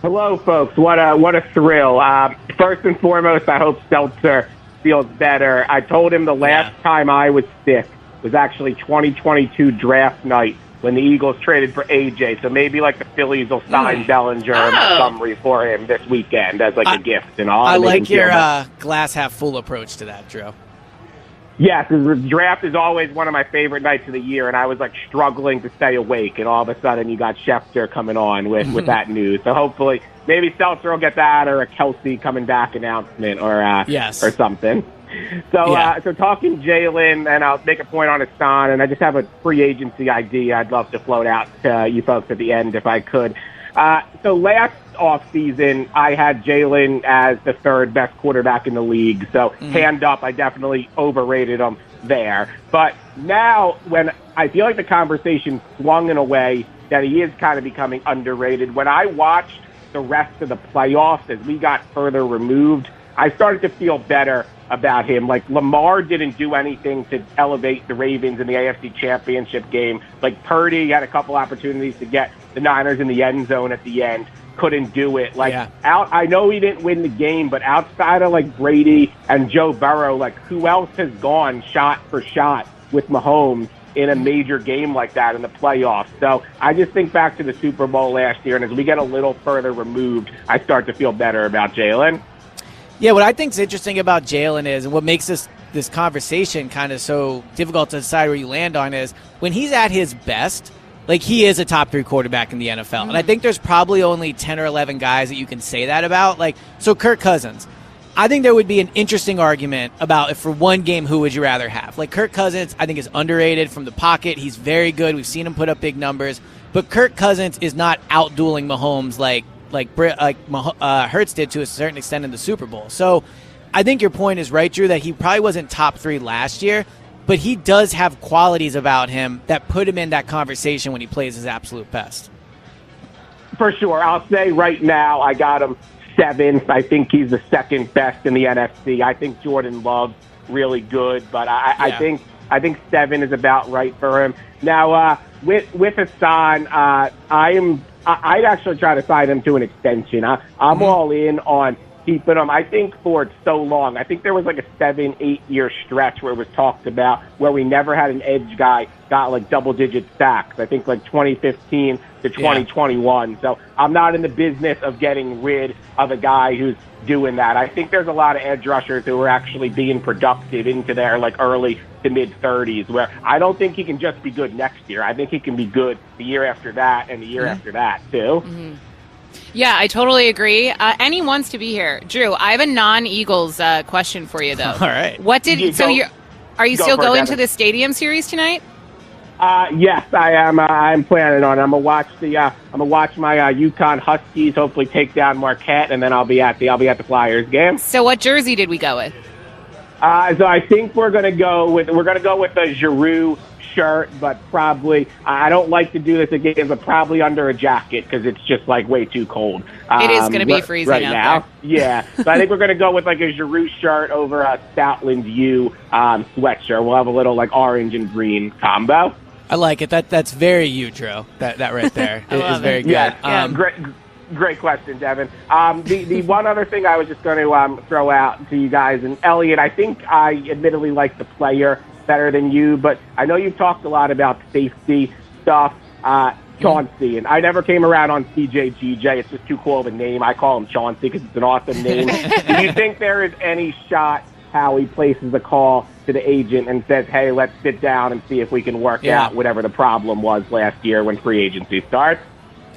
Hello, folks. What a what a thrill! Uh, first and foremost, I hope Seltzer feels better. I told him the last Yeah. time I was sick was actually 2022 draft night when the Eagles traded for AJ. So maybe like the Phillies will sign Bellinger and Oh. Montgomery for him this weekend as like a I- gift and all. I to make him like your uh, glass half full approach to that, Drew. Yes, the draft is always one of my favorite nights of the year, and I was like struggling to stay awake, and all of a sudden you got Schefter coming on with with that news. So hopefully, maybe Seltzer will get that, or a Kelce coming back announcement, or uh, Yes. or something. So, Yeah. uh, so talking Jalen, and I'll make a point on Haason, and I just have a free agency idea I'd love to float out to you folks at the end if I could. Uh, so last off season, I had Jalen as the third best quarterback in the league. So hand up, I definitely overrated him there. But now, when I feel like the conversation swung in a way that he is kind of becoming underrated, when I watched the rest of the playoffs as we got further removed, I started to feel better about him. Like Lamar didn't do anything to elevate the Ravens in the AFC Championship game. Like Purdy had a couple opportunities to get the Niners in the end zone at the end, couldn't do it. Like Yeah. out, I know he didn't win the game, but outside of like Brady and Joe Burrow, like who else has gone shot for shot with Mahomes? In a major game like that in the playoffs. So I just think back to the Super Bowl last year, and as we get a little further removed, I start to feel better about Jalen. Yeah, what I think is interesting about Jalen is, and what makes this this conversation kind of so difficult to decide where you land on is when he's at his best. Like he is a top three quarterback in the NFL, and I mm-hmm. think there's probably only ten or eleven guys that you can say that about. Like so, Kirk Cousins. I think there would be an interesting argument about if for one game, who would you rather have? Like Kirk Cousins, I think is underrated from the pocket. He's very good. We've seen him put up big numbers, but Kirk Cousins is not outdueling Mahomes like like like uh, Hurts did to a certain extent in the Super Bowl. So I think your point is right, Drew, that he probably wasn't top three last year, but he does have qualities about him that put him in that conversation when he plays his absolute best. For sure. I'll say right now, I got him seventh. I think he's the second best in the NFC. I think Jordan Love's really good, but I, I think I think seven is about right for him. Now, uh, with with Haason, uh, I am I, I'd actually try to sign him to an extension. I, I'm mm-hmm. all in on keeping him. I think for so long, I think there was like a seven, eight year stretch where it was talked about where we never had an edge guy got like double digit sacks. I think like 2015 to 2021. So I'm not in the business of getting rid of a guy who's doing that. I think there's a lot of edge rushers who are actually being productive into their like early to mid 30s where I don't think he can just be good next year. I think he can be good the year after that and the year mm-hmm. after that too. Mm-hmm. Yeah, I totally agree. Uh, and he wants to be here. Drew, I have a non-Eagles uh, question for you, though. All right. What did You so go- you're? Are you go still for it, going to the Stadium Series tonight? Uh, yes, I am. Uh, I'm planning on. it. I'm gonna watch the. Uh, I'm gonna watch my uh, UConn Huskies. Hopefully, take down Marquette, and then I'll be at the. I'll be at the Flyers game. So what jersey did we go with? Uh, so I think we're gonna go with. We're gonna go with the Giroux shirt, but probably. I don't like to do this again, but probably under a jacket because it's just like way too cold. It is Um, gonna be right- freezing right out now. there. Yeah, so I think we're gonna go with like a Giroux shirt over a Stoutland U um, sweatshirt. We'll have a little like orange and green combo. I like it. That that's very you, Drew. That that right there I is very it. good. Yeah, Um, great, great question, Devan. Um, the the one other thing I was just going to um, throw out to you guys and Eliot, I think I admittedly like the player better than you, but I know you've talked a lot about safety stuff. Uh, Chauncey, and I never came around on CJGJ. It's just too cool of a name. I call him Chauncey because it's an awesome name. Do you think there is any shot how he places a call to the agent and says, "Hey, let's sit down and see if we can work Yeah. out whatever the problem was last year when free agency starts"?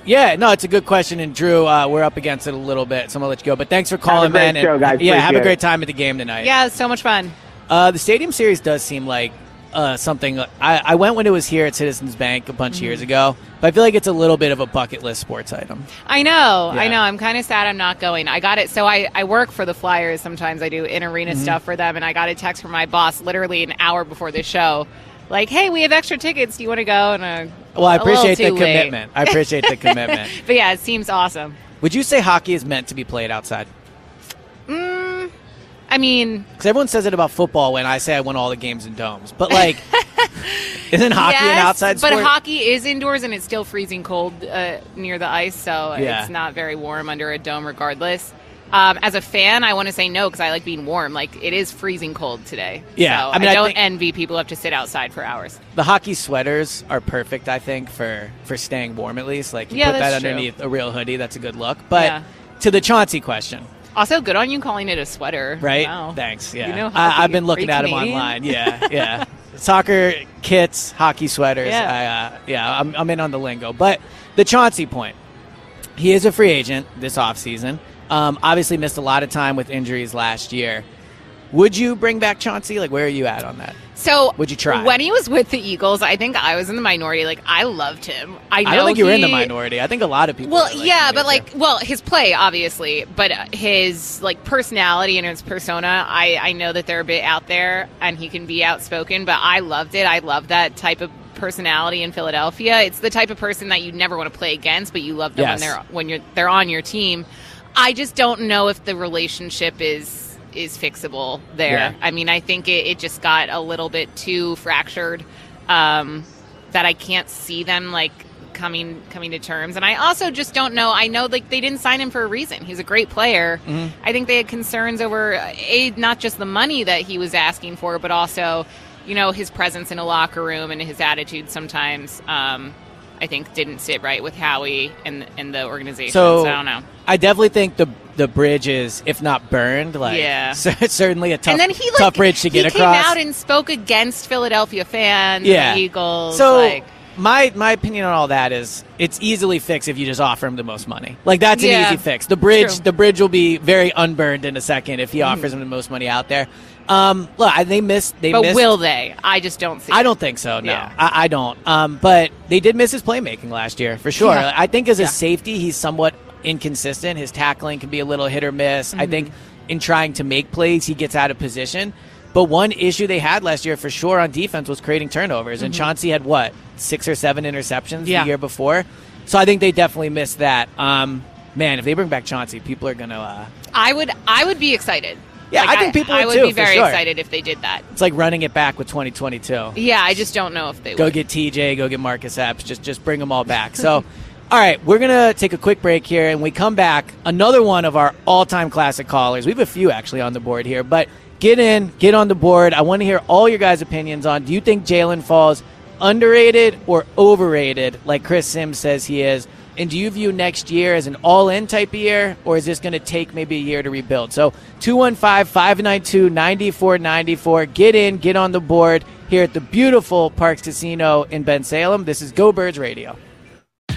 Yeah, no, it's a good question, and Drew, uh, we're up against it a little bit, so I'm gonna let you go. But thanks for calling, great man. show, and, guys. Yeah, have a great time at the game tonight. Yeah, it's so much fun. Uh, the Stadium Series does seem like uh, something. I, I went when it was here at Citizens Bank a bunch of years ago, but I feel like it's a little bit of a bucket list sports item. I know, I know. I'm kind of sad I'm not going. I got it. So I, I work for the Flyers. Sometimes I do in arena Mm-hmm. stuff for them, and I got a text from my boss literally an hour before the show. like, "Hey, we have extra tickets. Do you want to go?" And uh, Well, I appreciate the too late. commitment. I appreciate the commitment. but yeah, it seems awesome. Would you say hockey is meant to be played outside? I mean, Because everyone says it about football when I say I won all the games in domes. But, like, isn't hockey an yes, outside but hockey is indoors and it's still freezing cold uh, near the ice, so Yeah. it's not very warm under a dome, regardless. Um, as a fan, I want to say no because I like being warm. Like it is freezing cold today. Yeah, so I mean, I don't think- envy people who have to sit outside for hours. the hockey sweaters are perfect, I think, for, for staying warm at least. Like, you Yeah, put that that's true. underneath a real hoodie. That's a good look. But Yeah. to the Chauncey question, Also, good on you calling it a sweater. right? Wow. Thanks. Yeah. You know I, hockey. I've been looking at them online. Yeah, yeah. Soccer kits, hockey sweaters. Yeah. I, uh, yeah, I'm, I'm in on the lingo. But the Chauncey point, he is a free agent this offseason. Um, obviously, missed a lot of time with injuries last year. Would you bring back Chauncey? Like, where are you at on that? So, Would you try? When he was with the Eagles, I think I was in the minority. Like, I loved him. I, know I don't think you were in the minority. I think a lot of people. Well, like, yeah, but like, well, his play obviously, but uh, his like personality and his persona, I I know that they're a bit out there, and he can be outspoken. But I loved it. I love that type of personality in Philadelphia. It's the type of person that you never want to play against, but you love them Yes. when they're when you're they're on your team. I just don't know if the relationship is is fixable there. Yeah. I mean, I think it, it just got a little bit too fractured. Um, that I can't see them like coming coming to terms. And I also just don't know. I know like they didn't sign him for a reason. He's a great player. Mm-hmm. I think they had concerns over a not just the money that he was asking for, but also you know his presence in a locker room and his attitude sometimes. Um, I think didn't sit right with Howie and and the organization. So So, I don't know. I definitely think the the bridge is, if not burned, like Yeah. certainly a tough, and then he like tough bridge to get across. he came out and spoke against Philadelphia fans, yeah, the Eagles. So like, my my opinion on all that is it's easily fixed if you just offer him the most money. Like that's an easy fix. The bridge true. the bridge will be very unburned in a second if he Mhm. offers him the most money out there. Um, look, they missed. They but missed, will they? I just don't see. I it. don't think so. No, Yeah. I, I don't. Um, but they did miss his playmaking last year for sure. Yeah. I think as a Yeah. safety, he's somewhat inconsistent. His tackling can be a little hit or miss. I Mhm. think in trying to make plays, he gets out of position. But one issue they had last year for sure on defense was creating turnovers, and Mhm. Chauncey had what six or seven interceptions Yeah. the year before. So I think they definitely missed that. Um, man, if they bring back Chauncey, people are gonna. Uh, I would I would be excited. Yeah, Like, I think people I would would too, be very sure. excited if they did that. it's like running it back with 2022. Yeah, I just don't know if they go would. get TJ, go get Marcus Epps, just just bring them all back. So, all right, we're gonna take a quick break here, and we come back. Another one of our all-time classic callers. We have a few actually on the board here, but get in, get on the board. I want to hear all your guys' opinions on. Do you think Jalen Falls underrated or overrated, like Chris Simms says he is? And do you view next year as an all in type of year, or is this going to take maybe a year to rebuild? So 215 592 9494. Get in, get on the board here at the beautiful Parx Casino in Bensalem. This is Go Birds Radio.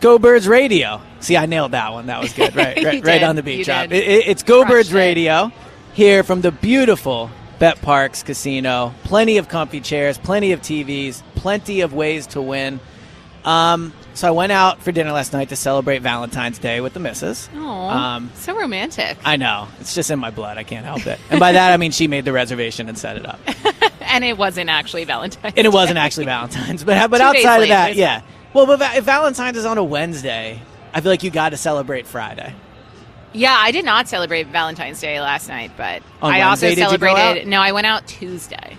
Go Birds Radio. See, I nailed that one. That was good. Right, right, right did. on the beat drop. It- it- it's Go Crushed Birds it. Radio here from the beautiful Bet Parx Casino. Plenty of comfy chairs, plenty of TVs, plenty of ways to win. Um, so I went out for dinner last night to celebrate Valentine's Day with the missus. Oh, Um, so romantic. I know it's just in my blood. I can't help it. And by that I mean she made the reservation and set it up. and it wasn't actually Valentine's. and it wasn't actually Valentine's. But but Two outside of that, yeah. Well, but if Valentine's is on a Wednesday, I feel like you got to celebrate Friday. Yeah, I did not celebrate Valentine's Day last night, but On I Wednesday, also did you go celebrated. No, I went out Tuesday.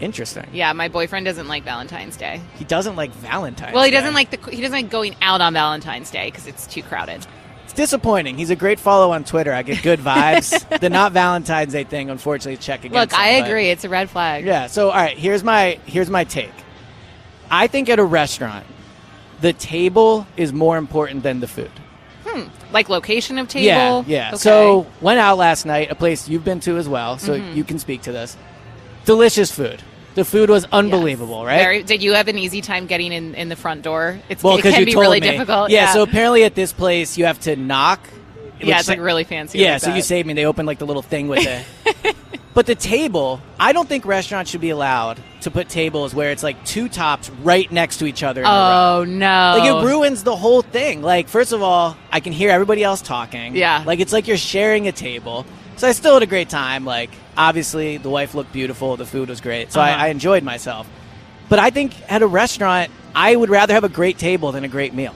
Interesting. Yeah, my boyfriend doesn't like Valentine's Day. He doesn't like Valentine's. well, he doesn't like the he doesn't like going out on Valentine's Day because it's too crowded. It's disappointing. He's a great follow on Twitter. I get good vibes. the not Valentine's Day thing, unfortunately, check against. Look, I him, but- agree. It's a red flag. Yeah. So, all right. Here's my here's my take. I think at a restaurant, the table is more important than the food. Hmm. Like location of table. Yeah, yeah. Okay. So went out last night, a place you've been to as well, so Mhm. you can speak to this. Delicious food, The food was unbelievable, right? Very, did you have an easy time getting in, in the front door? It's, well, it can you be told really me. difficult. Yeah, So apparently at this place you have to knock. Yeah, it's, like, really fancy Yeah, like so you saved me. They opened like the little thing with it. but the table, I don't think restaurants should be allowed to put tables where it's like two tops right next to each other. In. Oh no! Like it ruins the whole thing. Like first of all, I can hear everybody else talking. Yeah. Like it's like you're sharing a table. So I still had a great time. Like obviously the wife looked beautiful, the food was great, so Uh-huh. I, I enjoyed myself. But I think at a restaurant, I would rather have a great table than a great meal.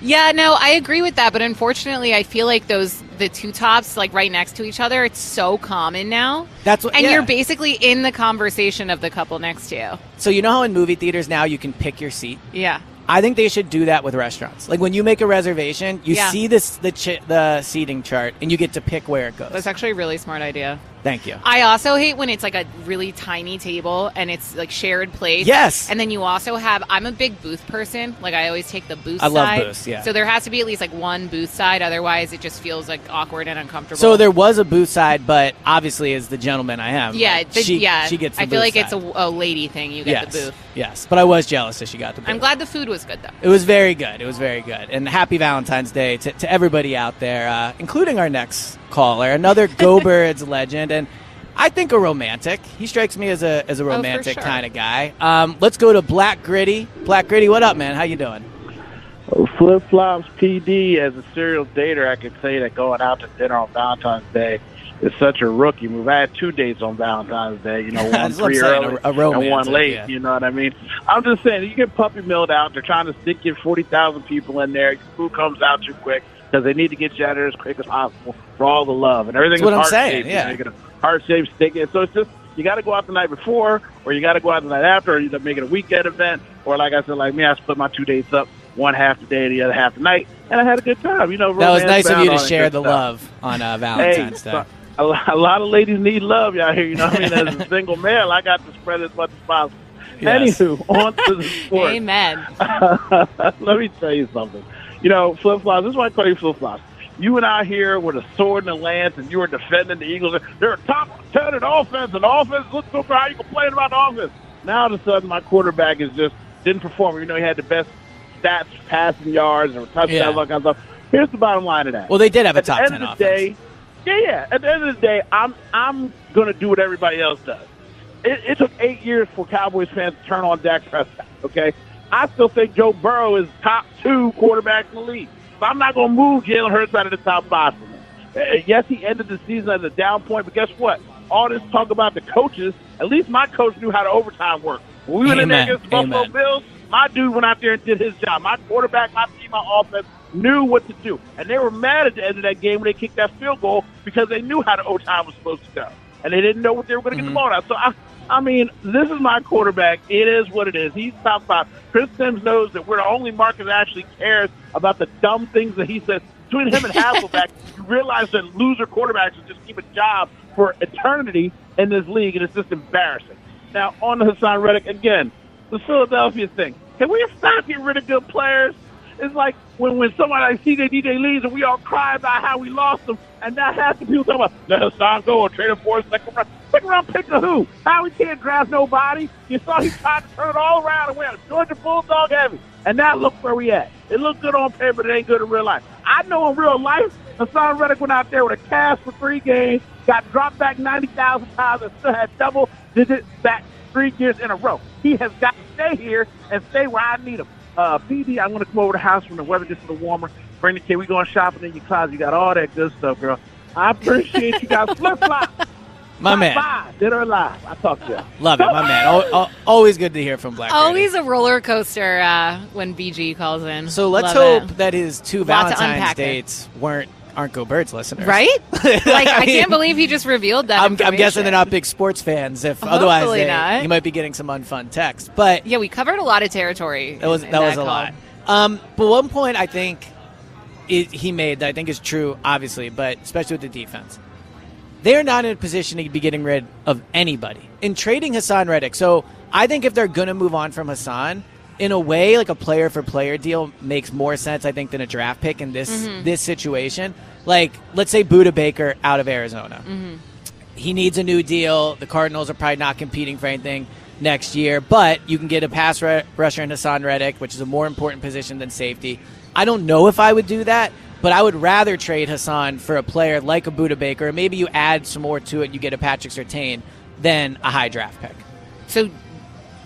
Yeah, no, I agree with that, but unfortunately, I feel like those the two tops like right next to each other. It's so common now. That's what, and yeah. you're basically in the conversation of the couple next to you. So you know how in movie theaters now you can pick your seat. Yeah. I think they should do that with restaurants. Like when you make a reservation, you Yeah. see this the ch- the seating chart and you get to pick where it goes. That's actually a really smart idea. Thank you. I also hate when it's like a really tiny table and it's like shared place. Yes. And then you also have I'm a big booth person. Like I always take the booth I love side. booths, yeah. So there has to be at least like one booth side, otherwise it just feels like awkward and uncomfortable. So there was a booth side, but obviously, as the gentleman I am, Yeah, the- she, yeah. she gets. The I feel like side. it's a, a lady thing. You get yes, the booth. Yes, but I was jealous that she got the booth. I'm glad the food was good though. It was very good. It was very good. And happy Valentine's Day to, to everybody out there, uh, including our next caller, another Go Birds legend, and I think a romantic. He strikes me as a as a Oh, romantic sure. kind of guy. Um, let's go to Black Gritty. Black Gritty, what up, man? How you doing? Flip flops PD as a serial dater, I could say that going out to dinner on Valentine's Day is such a rookie move. I had two dates on Valentine's Day, you know, one That's what I'm three saying, early a- a and one romantic, late. yeah. You know what I mean? I'm just saying, you get puppy milled out. They're trying to stick your 40,000 people in there. Your food comes out too quick because they need to get you out of there as quick as possible for all the love and everything. That's what is I'm saying, shaped. yeah. You're gonna heart shaped stick it. So it's just you got to go out the night before, or you got to go out the night after, or you make it a weekend event, or like I said, like me, I split my two dates up, one half the day, and the other half the night, and I had a good time. You know, That was nice of you to share the stuff. love on uh, Valentine's Hey, Day. A, a lot of ladies need love out here. You know what I mean? As a single male, I got to spread as much as possible. Yes. Anywho, on to the sport. Amen. Let me tell you something. You know, flip flops. This is why I call you flip flops. You and I here with a sword and a lance, and you are defending the Eagles. They're a top ten in offense, and offense looks so good. How you complain about the offense? Now all of a sudden, my quarterback is just didn't perform. You know, he had the best stats, passing yards, or touchdowns, Yeah. all that kind of stuff. Here's the bottom line of that. Well, they did have a At top end 10 of the day, yeah, yeah. At the end of the day, I'm I'm going to do what everybody else does. It, it took eight years for Cowboys fans to turn on Dak Prescott. Okay, I still think Joe Burrow is top two quarterback in the league. So I'm not going to move Jalen Hurts out of the top five for me. Uh, yes, he ended the season at a down point, but guess what? All this talk about the coaches. At least my coach knew how to overtime work. When we went in there against the Buffalo. Bills, my dude went out there and did his job. My quarterback, my team, my offense knew what to do. And they were mad at the end of that game when they kicked that field goal because they knew how the overtime was supposed to go. And they didn't know what they were going to get the ball out. So, I, I mean, this is my quarterback. It is what it is. He's top five. Chris Simms knows that we're the only market that actually cares about the dumb things that he says. Between him and Hasselbeck, you realize that loser quarterbacks will just keep a job for eternity in this league, and it's just embarrassing. Now, on to Haason Reddick again, the Philadelphia thing. Can we stop getting rid of good players? It's like when, when somebody like CJ DJ leaves and we all cry about how we lost them, and now half the people talking about let Haason go or trade him for a second round. Second round pick of who? Howie can't draft nobody? You saw he tried to turn it all around and went Georgia Bulldog heavy. And now look where we at. It looked good on paper, but it ain't good in real life. I know in real life, Haason Reddick went out there with a cast for three games, got dropped back 90,000 times, and still had double digit back three years in a row. He has got to stay here and stay where I need him. Uh, PD, I'm going to come over to the house when the weather gets a little warmer. Bring the kid. We going shopping in your closet. You got all that good stuff, girl. I appreciate you guys. Flip flop. My man. Bye. Dead or alive. I talk to you. Love it, my man. Al- al- always good to hear from Black. Gritty. Always a roller coaster uh, when BG calls in. So let's Love hope it. that his two Lot to Valentine's dates weren't aren't Go Birds listeners, Right? Like I, mean, can't believe he just revealed that. I'm, I'm guessing they're not big sports fans. If Hopefully otherwise, they, not. you might be getting some unfun text. But Yeah, we covered a lot of territory. that was in- that in was a call. lot. Um, but one point I think it, he made that I think is true, obviously, but especially with the defense. They're not in a position to be getting rid of anybody in trading Haason Reddick. So I think if they're going to move on from Haason, in a way, like a player for player deal makes more sense, I think, than a draft pick in this Mhm. this situation. Like, let's say Budda Baker out of Arizona Mhm. he needs a new deal. The Cardinals are probably not competing for anything. next year, but you can get a pass r- rusher in Haason Reddick, which is a more important position than safety. I don't know if I would do that, but I would rather trade Haason for a player like a Budda Baker, maybe you add some more to it, you get a Patrick Surtain, than a high draft pick. So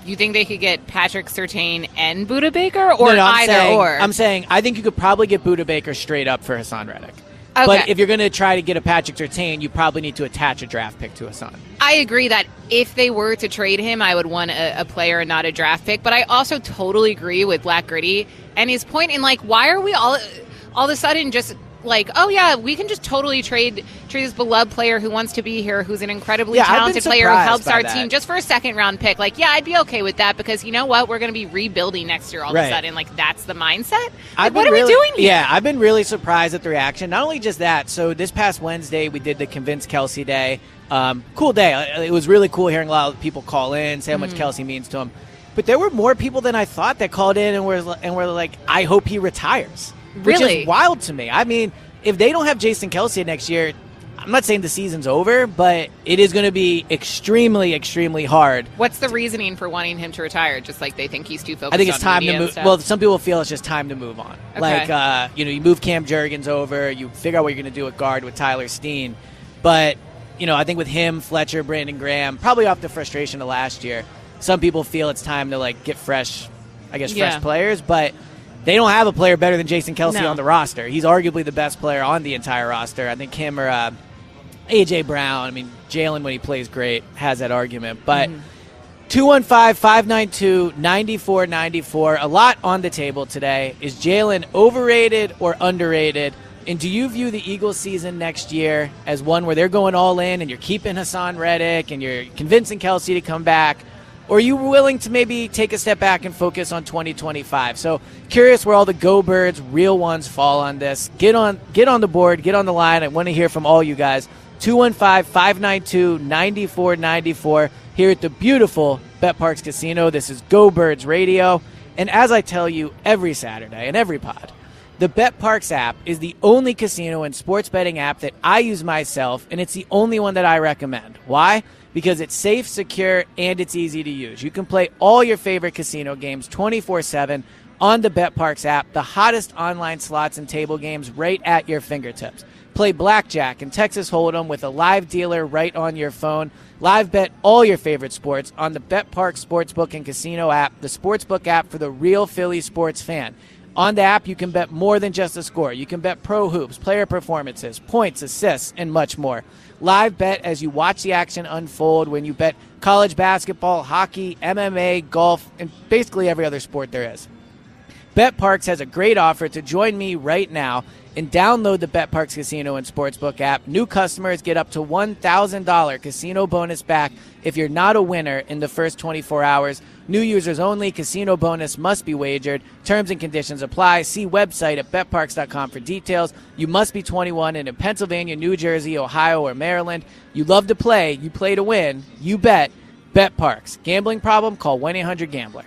you think they could get Patrick Surtain and Budda Baker, or No, no, I'm either saying, or? I'm saying I think you could probably get Budda Baker straight up for Haason Reddick. But if you're going to try to get a Patrick Surtain, you probably need to attach a draft pick to Haason. I agree that if they were to trade him, I would want a, a player and not a draft pick. But I also totally agree with Black Gritty and his point in like, why are we all all of a sudden just like, oh yeah, we can just totally trade trade this beloved player who wants to be here, who's an incredibly Yeah, talented player who helps our that. team just for a second round pick. Like, yeah, I'd be okay with that because you know what, we're going to be rebuilding next year all of a sudden. Like, that's the mindset. Like, what been are really- we doing here? Yeah, I've been really surprised at the reaction. Not only just that, so this past Wednesday we did the Convince Kelce Day. Um, cool day. Uh, It was really cool hearing a lot of people call in, say how much Mhm. Kelce means to them. But there were more people than I thought that called in and were and were like, "I hope he retires," which Really? is wild to me. I mean, if they don't have Jason Kelce next year, I'm not saying the season's over, but it is going to be extremely, extremely hard What's the reasoning for wanting him to retire? Just like they think he's too focused. I think it's on time to move. Well, some people feel it's just time to move on. Okay. Like, uh, you know, you move Cam Jurgens over, you figure out what you're going to do at guard with Tyler Steen. But, you know, I think with him, Fletcher, Brandon Graham, probably off the frustration of last year, some people feel it's time to, like, get fresh, I guess, fresh Yeah. players. But they don't have a player better than Jason Kelce No. on the roster. He's arguably the best player on the entire roster. I think him or uh, A.J. Brown, I mean, Jalen, when he plays great, has that argument. But. Mm-hmm. 215 592 9494. A lot on the table today. Is Jalen overrated or underrated? And do you view the Eagles season next year as one where they're going all in and you're keeping Haason Reddick and you're convincing Kelce to come back? Or are you willing to maybe take a step back and focus on 2025? So curious where all the go birds, real ones, fall on this. Get on, get on the board, get on the line. I want to hear from all you guys. 215 592 9494 here at the beautiful Bet Parx Casino. This is Go Birds Radio. And as I tell you every Saturday and every pod, the Bet Parx app is the only casino and sports betting app that I use myself, and it's the only one that I recommend. Why? Because it's safe, secure, and it's easy to use. You can play all your favorite casino games 24 7 on the Bet Parx app, the hottest online slots and table games right at your fingertips. Play blackjack and Texas Hold'em with a live dealer right on your phone. Live bet all your favorite sports on the Bet Park Sportsbook and Casino app, the sportsbook app for the real Philly sports fan. On the app, you can bet more than just a score. You can bet pro hoops, player performances, points, assists, and much more. Live bet as you watch the action unfold when you bet college basketball, hockey, MMA, golf, and basically every other sport there is. Bet Parx has a great offer to join me right now and download the Bet Parx Casino and Sportsbook app. New customers get up to $1,000 casino bonus back if you're not a winner in the first 24 hours. New users only. Casino bonus must be wagered. Terms and conditions apply. See website at betparx.com for details. You must be 21 and in Pennsylvania, New Jersey, Ohio, or Maryland. You love to play. You play to win. You bet. Bet Parx. Gambling problem? Call 1 800 Gambler.